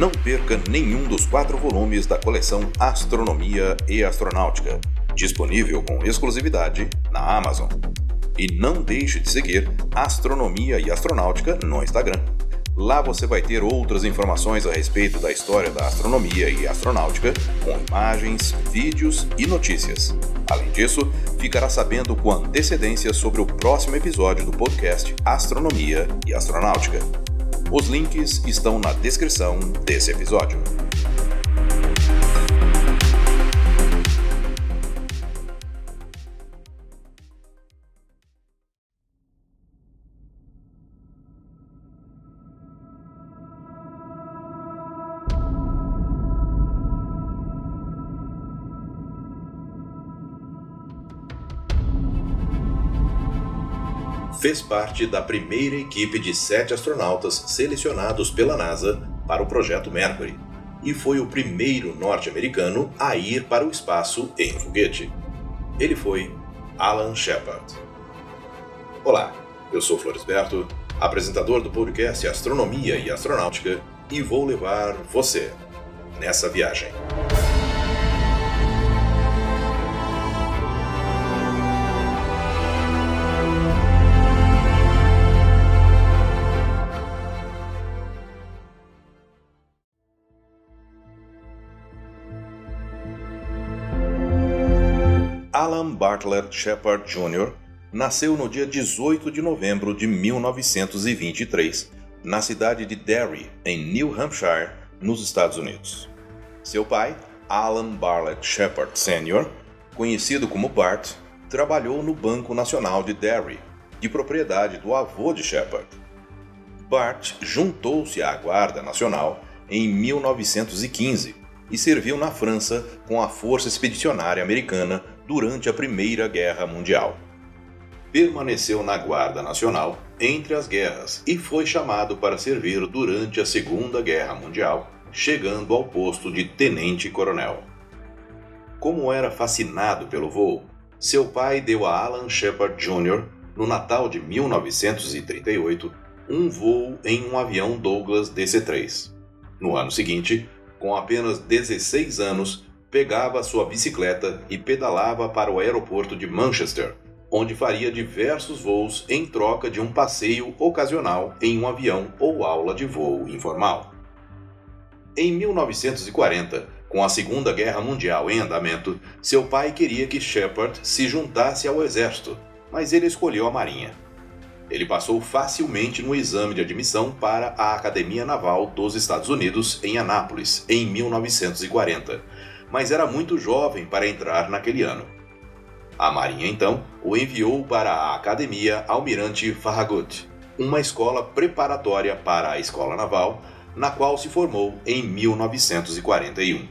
Não perca nenhum dos quatro volumes da coleção Astronomia e Astronáutica, disponível com exclusividade na Amazon. E não deixe de seguir Astronomia e Astronáutica no Instagram. Lá você vai ter outras informações a respeito da história da astronomia e astronáutica, com imagens, vídeos e notícias. Além disso, ficará sabendo com antecedência sobre o próximo episódio do podcast Astronomia e Astronáutica. Os links estão na descrição desse episódio. Fez parte da primeira equipe de sete astronautas selecionados pela NASA para o projeto Mercury e foi o primeiro norte-americano a ir para o espaço em foguete. Ele foi Alan Shepard. Olá, eu sou Floresberto, apresentador do podcast Astronomia e Astronáutica, e vou levar você nessa viagem. Alan Bartlett Shepard Jr. nasceu no dia 18 de novembro de 1923, na cidade de Derry, em New Hampshire, nos Estados Unidos. Seu pai, Alan Bartlett Shepard Sr., conhecido como Bart, trabalhou no Banco Nacional de Derry, de propriedade do avô de Shepard. Bart juntou-se à Guarda Nacional em 1915 e serviu na França com a Força Expedicionária Americana durante a Primeira Guerra Mundial. Permaneceu na Guarda Nacional entre as guerras e foi chamado para servir durante a Segunda Guerra Mundial, chegando ao posto de tenente-coronel. Como era fascinado pelo voo, seu pai deu a Alan Shepard Jr., no Natal de 1938, um voo em um avião Douglas DC-3. No ano seguinte, com apenas 16 anos, pegava sua bicicleta e pedalava para o aeroporto de Manchester, onde faria diversos voos em troca de um passeio ocasional em um avião ou aula de voo informal. Em 1940, com a Segunda Guerra Mundial em andamento, seu pai queria que Shepard se juntasse ao exército, mas ele escolheu a Marinha. Ele passou facilmente no exame de admissão para a Academia Naval dos Estados Unidos em Anápolis, em 1940, mas era muito jovem para entrar naquele ano. A Marinha então o enviou para a Academia Almirante Farragut, uma escola preparatória para a Escola Naval, na qual se formou em 1941.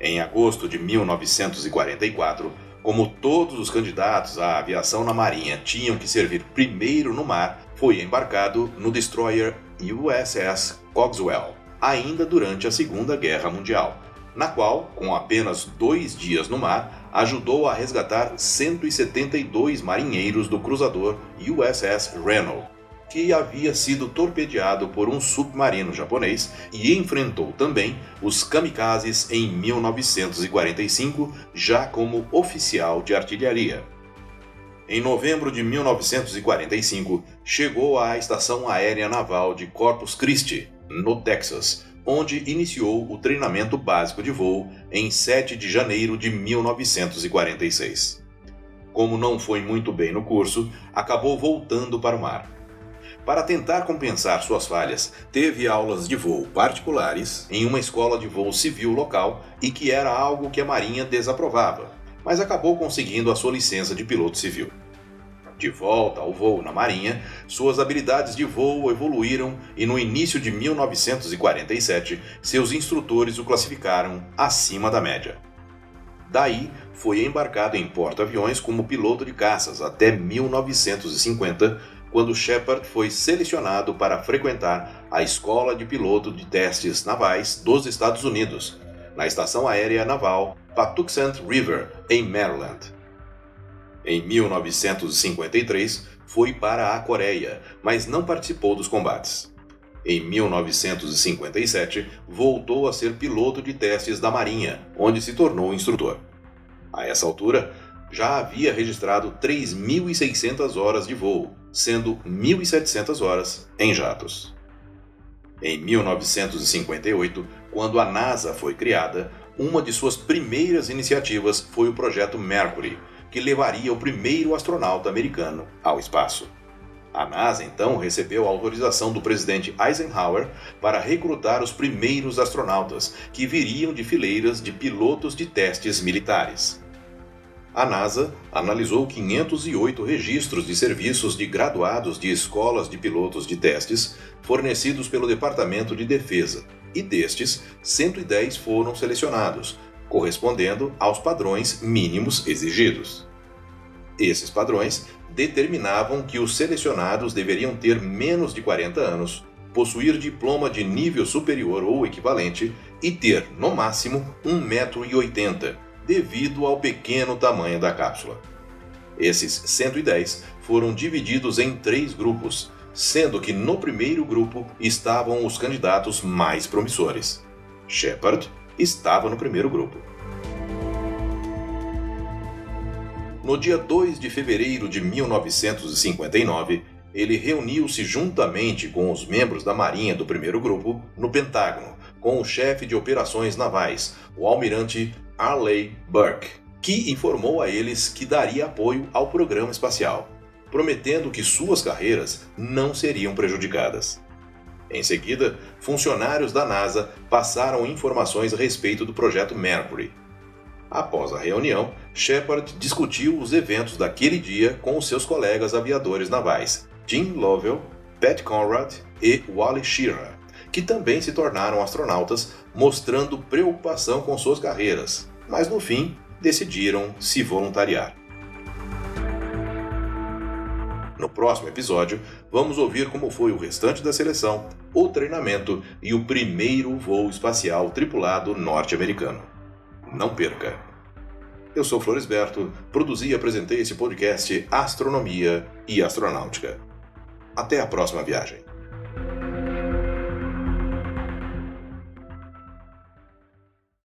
Em agosto de 1944, como todos os candidatos à aviação na Marinha tinham que servir primeiro no mar, foi embarcado no destroyer USS Cogswell, ainda durante a Segunda Guerra Mundial, na qual, com apenas dois dias no mar, ajudou a resgatar 172 marinheiros do cruzador USS Reno, que havia sido torpedeado por um submarino japonês e enfrentou também os kamikazes em 1945, já como oficial de artilharia. Em novembro de 1945, chegou à Estação Aérea Naval de Corpus Christi, no Texas, onde iniciou o treinamento básico de voo em 7 de janeiro de 1946. Como não foi muito bem no curso, acabou voltando para o mar. Para tentar compensar suas falhas, teve aulas de voo particulares em uma escola de voo civil local e que era algo que a Marinha desaprovava, mas acabou conseguindo a sua licença de piloto civil. De volta ao voo na Marinha, suas habilidades de voo evoluíram e no início de 1947, seus instrutores o classificaram acima da média. Daí, foi embarcado em porta-aviões como piloto de caças até 1950, quando Shepard foi selecionado para frequentar a Escola de Piloto de Testes Navais dos Estados Unidos, na Estação Aérea Naval Patuxent River, em Maryland. Em 1953, foi para a Coreia, mas não participou dos combates. Em 1957, voltou a ser piloto de testes da Marinha, onde se tornou instrutor. A essa altura, já havia registrado 3.600 horas de voo, sendo 1.700 horas em jatos. Em 1958, quando a NASA foi criada, uma de suas primeiras iniciativas foi o projeto Mercury, que levaria o primeiro astronauta americano ao espaço. A NASA então recebeu a autorização do presidente Eisenhower para recrutar os primeiros astronautas, que viriam de fileiras de pilotos de testes militares. A NASA analisou 508 registros de serviços de graduados de escolas de pilotos de testes fornecidos pelo Departamento de Defesa, e destes, 110 foram selecionados, correspondendo aos padrões mínimos exigidos. Esses padrões determinavam que os selecionados deveriam ter menos de 40 anos, possuir diploma de nível superior ou equivalente e ter, no máximo, 1,80m, devido ao pequeno tamanho da cápsula. Esses 110 foram divididos em três grupos, sendo que no primeiro grupo estavam os candidatos mais promissores. Shepard estava no primeiro grupo. No dia 2 de fevereiro de 1959, ele reuniu-se juntamente com os membros da Marinha do primeiro grupo no Pentágono, com o chefe de operações navais, o almirante Arleigh Burke, que informou a eles que daria apoio ao programa espacial, prometendo que suas carreiras não seriam prejudicadas. Em seguida, funcionários da NASA passaram informações a respeito do projeto Mercury, Após a reunião, Shepard discutiu os eventos daquele dia com os seus colegas aviadores navais, Jim Lovell, Pat Conrad e Wally Schirra, que também se tornaram astronautas, mostrando preocupação com suas carreiras, mas no fim decidiram se voluntariar. No próximo episódio, vamos ouvir como foi o restante da seleção, o treinamento e o primeiro voo espacial tripulado norte-americano não perca. Eu sou Floresberto, produzi e apresentei esse podcast Astronomia e Astronáutica. Até a próxima viagem.